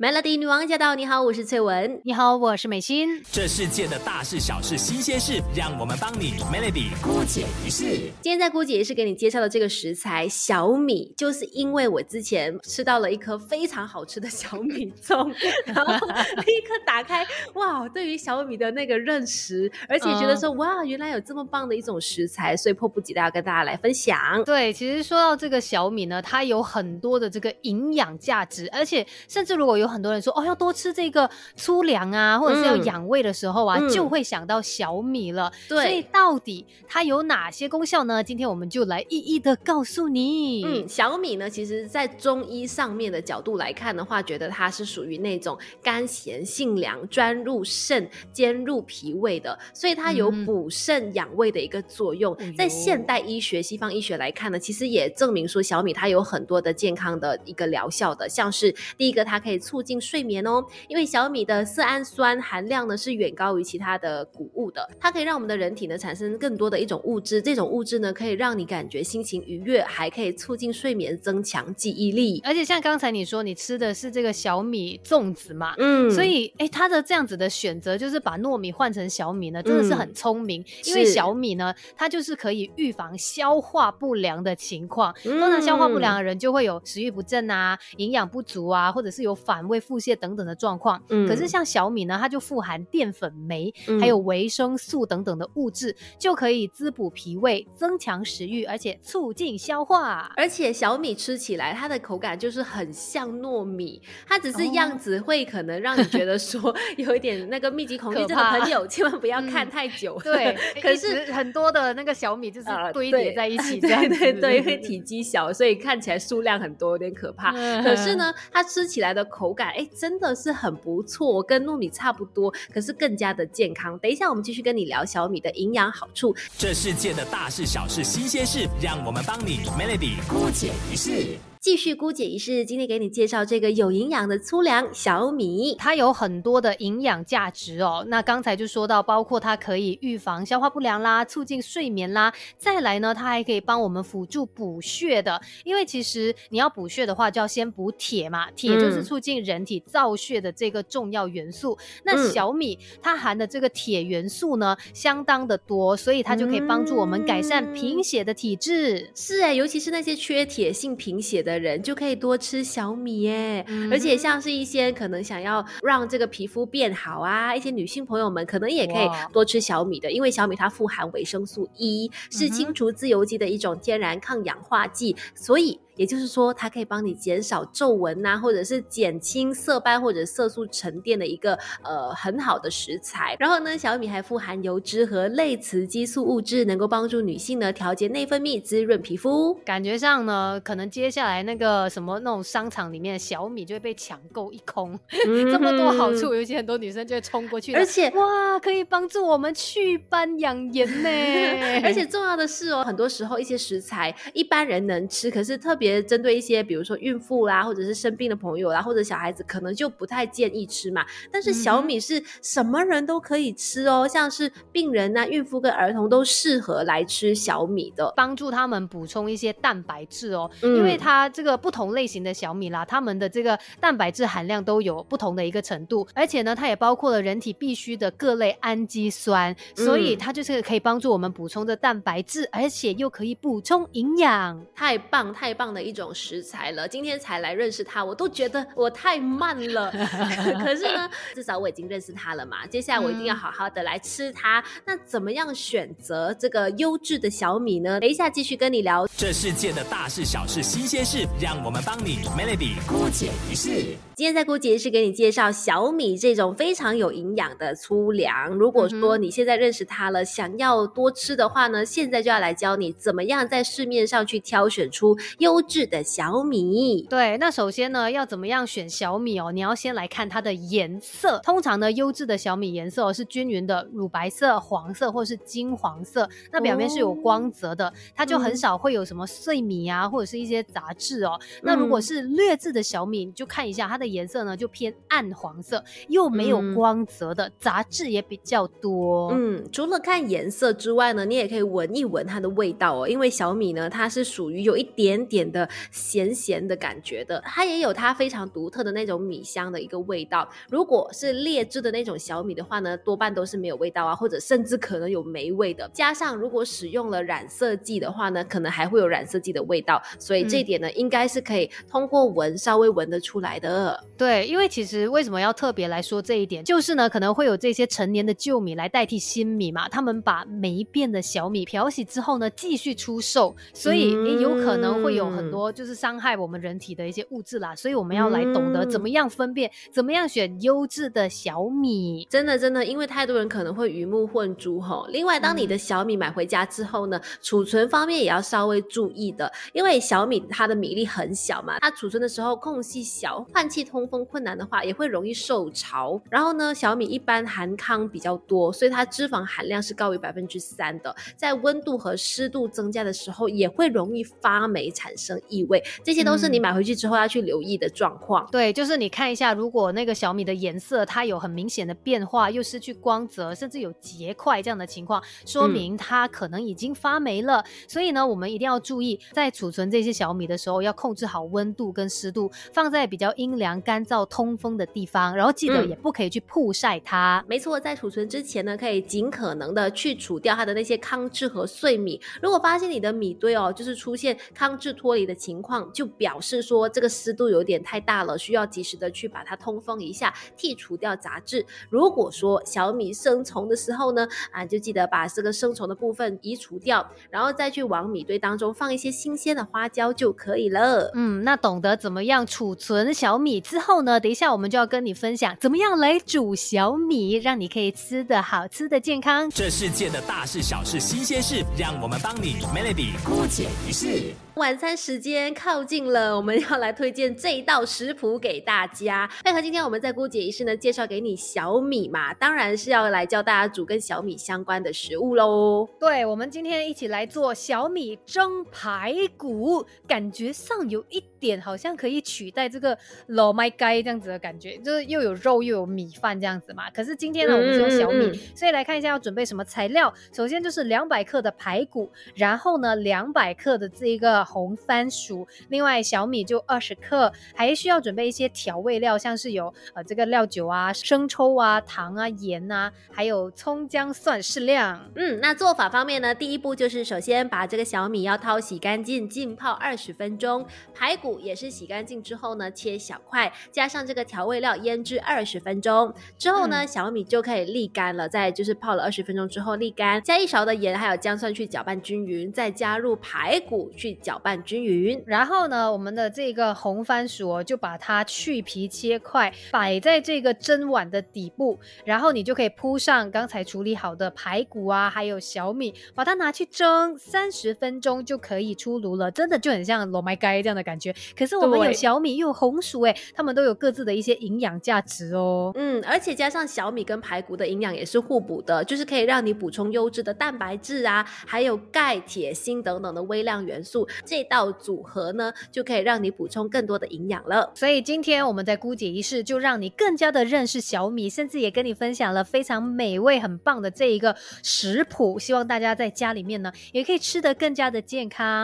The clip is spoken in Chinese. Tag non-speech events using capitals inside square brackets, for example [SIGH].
Melody 女王驾到！你好，我是翠文。你好，我是美心。这世界的大事小事新鲜事，让我们帮你 Melody 姑姐一事。今天在姑姐也是给你介绍的这个食材小米，就是因为我之前吃到了一颗非常好吃的小米粽，[LAUGHS] 然后立刻打开，哇，对于小米的那个认识，而且觉得说，哇，原来有这么棒的一种食材，所以迫不及待要跟大家来分享。对，其实说到这个小米呢，它有很多的这个营养价值，而且甚至如果有很多人说哦，要多吃这个粗粮啊，或者是要养胃的时候啊，就会想到小米了。对，所以到底它有哪些功效呢？今天我们就来一一的告诉你。嗯，小米呢，其实在中医上面的角度来看的话，觉得它是属于那种甘咸性凉、专入肾、兼入脾胃的，所以它有补肾养胃的一个作用。在现代医学、西方医学来看呢，其实也证明说小米它有很多的健康的一个疗效的，像是第一个，它可以促进睡眠哦，因为小米的色氨酸含量呢是远高于其他的谷物的，它可以让我们的人体呢产生更多的一种物质，这种物质呢可以让你感觉心情愉悦，还可以促进睡眠，增强记忆力。而且像刚才你说你吃的是这个小米粽子嘛，嗯，所以哎，它的这样子的选择就是把糯米换成小米呢，真的是很聪明，因为小米呢它就是可以预防消化不良的情况。通常消化不良的人就会有食欲不振啊，营养不足啊，或者是有反胃腹泻。等等的状况，可是像小米呢，它就富含淀粉酶，还有维生素等等的物质，就可以滋补脾胃，增强食欲，而且促进消化。而且小米吃起来，它的口感就是很像糯米，它只是样子会可能让你觉得说 [LAUGHS] 有一点那个密集恐惧症的朋友，千万不要看太久。对，[LAUGHS] 可是很多的那个小米就是堆叠在一 [LAUGHS] 起，对对对，因为体积小，所以看起来数量很多，有点可怕。可是呢，它吃起来的口感，哎。真的是很不错，跟糯米差不多，可是更加的健康。等一下，我们继续跟你聊小米的营养好处。这世界的大事小事新鲜事，让我们帮你 Melody 姑解一事。继续姑姐仪式，今天给你介绍这个有营养的粗粮小米，它有很多的营养价值哦。那刚才就说到，包括它可以预防消化不良啦，促进睡眠啦。再来呢，它还可以帮我们辅助补血的。因为其实你要补血的话，就要先补铁嘛，铁就是促进人体造血的这个重要元素。那小米它含的这个铁元素呢，相当的多，所以它就可以帮助我们改善贫血的体质。是哎，尤其是那些缺铁性贫血的。的人就可以多吃小米耶，而且像是一些可能想要让这个皮肤变好啊，一些女性朋友们可能也可以多吃小米的，因为小米它富含维生素 E，是清除自由基的一种天然抗氧化剂，所以。也就是说，它可以帮你减少皱纹呐，或者是减轻色斑或者色素沉淀的一个呃很好的食材。然后呢，小米还富含油脂和类雌激素物质，能够帮助女性呢调节内分泌，滋润皮肤。感觉上呢，可能接下来那个什么那种商场里面的小米就会被抢购一空。[LAUGHS] 这么多好处，尤其很多女生就会冲过去。而且哇，可以帮助我们祛斑养颜呢。[LAUGHS] 而且重要的是哦，很多时候一些食材一般人能吃，可是特别。针对一些比如说孕妇啦，或者是生病的朋友啦，或者小孩子，可能就不太建议吃嘛。但是小米是什么人都可以吃哦，像是病人呐、孕妇跟儿童都适合来吃小米的，帮助他们补充一些蛋白质哦。因为它这个不同类型的小米啦，它们的这个蛋白质含量都有不同的一个程度，而且呢，它也包括了人体必需的各类氨基酸，所以它就是可以帮助我们补充的蛋白质，而且又可以补充营养，太棒太棒的。一种食材了，今天才来认识它，我都觉得我太慢了。[LAUGHS] 可是呢，[LAUGHS] 至少我已经认识它了嘛。接下来我一定要好好的来吃它。那怎么样选择这个优质的小米呢？等一下继续跟你聊这世界的大事小事新鲜事，让我们帮你 Melody 姑姐一事。今天在姑姐是给你介绍小米这种非常有营养的粗粮。如果说你现在认识它了，想要多吃的话呢，现在就要来教你怎么样在市面上去挑选出优质的小米。对，那首先呢，要怎么样选小米哦？你要先来看它的颜色。通常呢，优质的小米颜色是均匀的乳白色、黄色或是金黄色，那表面是有光泽的，它就很少会有什么碎米啊，或者是一些杂质哦。那如果是劣质的小米，你就看一下它的。颜色呢就偏暗黄色，又没有光泽的，杂质也比较多。嗯，除了看颜色之外呢，你也可以闻一闻它的味道哦。因为小米呢，它是属于有一点点点的咸咸的感觉的。它也有它非常独特的那种米香的一个味道。如果是劣质的那种小米的话呢，多半都是没有味道啊，或者甚至可能有霉味的。加上如果使用了染色剂的话呢，可能还会有染色剂的味道。所以这一点呢，应该是可以通过闻稍微闻得出来的。对，因为其实为什么要特别来说这一点，就是呢，可能会有这些陈年的旧米来代替新米嘛，他们把霉变的小米漂洗之后呢，继续出售，所以也有可能会有很多就是伤害我们人体的一些物质啦。所以我们要来懂得怎么样分辨，怎么样选优质的小米。真的真的，因为太多人可能会鱼目混珠哈。另外，当你的小米买回家之后呢，储存方面也要稍微注意的，因为小米它的米粒很小嘛，它储存的时候空隙小，换气通风困难的话，也会容易受潮。然后呢，小米一般含糠比较多，所以它脂肪含量是高于百分之三的。在温度和湿度增加的时候，也会容易发霉，产生异味。这些都是你买回去之后要去留意的状况。对，就是你看一下，如果那个小米的颜色它有很明显的变化，又失去光泽，甚至有结块这样的情况，说明它可能已经发霉了。所以呢，我们一定要注意，在储存这些小米的时候，要控制好温度跟湿度，放在比较阴凉、干燥、通风的地方。然后记得也不可以去曝晒它。没错，在储存之前呢，可以尽可能的去除掉它的那些糠质和碎米。如果发现你的米堆哦，就是出现糠质脱离的情况，就表示说这个湿度有点太大了，需要及时的去把它通风一下，剔除掉杂质。如果说小米生虫的时候呢，啊，就记得把这个生虫的部分移除掉，然后再去往米堆当中放一些新鲜的花椒就可以了。嗯，那懂得怎么样储存小米之后呢，等一下我们就要跟你分享怎么样来煮小米，让你可以吃的好吃的健康。这世界的大事小事新鲜事，让我们帮你 Melody 姑解一世。晚餐时间靠近了，我们要来推荐这一道食谱给大家。配合今天我们在姑姐仪式呢，介绍给你小米嘛，当然是要来教大家煮跟小米相关的食物喽。对，我们今天一起来做小米蒸排骨，感觉上有一点好像可以取代这个老麦盖这样子的感觉，就是又有肉又有米饭这样子嘛。可是今天呢，我们是用小米，所以来看一下要准备什么材料。首先就是两百克的排骨，然后呢两百克的这一个。红番薯，另外小米就二十克，还需要准备一些调味料，像是有呃这个料酒啊、生抽啊、糖啊、盐啊，还有葱姜蒜适量。嗯，那做法方面呢，第一步就是首先把这个小米要掏洗干净，浸泡二十分钟，排骨也是洗干净之后呢切小块，加上这个调味料腌制二十分钟之后呢，小米就可以沥干了。再就是泡了二十分钟之后沥干，加一勺的盐还有姜蒜去搅拌均匀，再加入排骨去搅。拌均匀，然后呢，我们的这个红番薯就把它去皮切块，摆在这个蒸碗的底部，然后你就可以铺上刚才处理好的排骨啊，还有小米，把它拿去蒸三十分钟就可以出炉了。真的就很像罗麦盖这样的感觉。可是我们有小米又有红薯，哎，它们都有各自的一些营养价值哦。嗯，而且加上小米跟排骨的营养也是互补的，就是可以让你补充优质的蛋白质啊，还有钙、铁、锌等等的微量元素。这道组合呢，就可以让你补充更多的营养了。所以今天我们在姑姐仪式，就让你更加的认识小米，甚至也跟你分享了非常美味、很棒的这一个食谱。希望大家在家里面呢，也可以吃得更加的健康。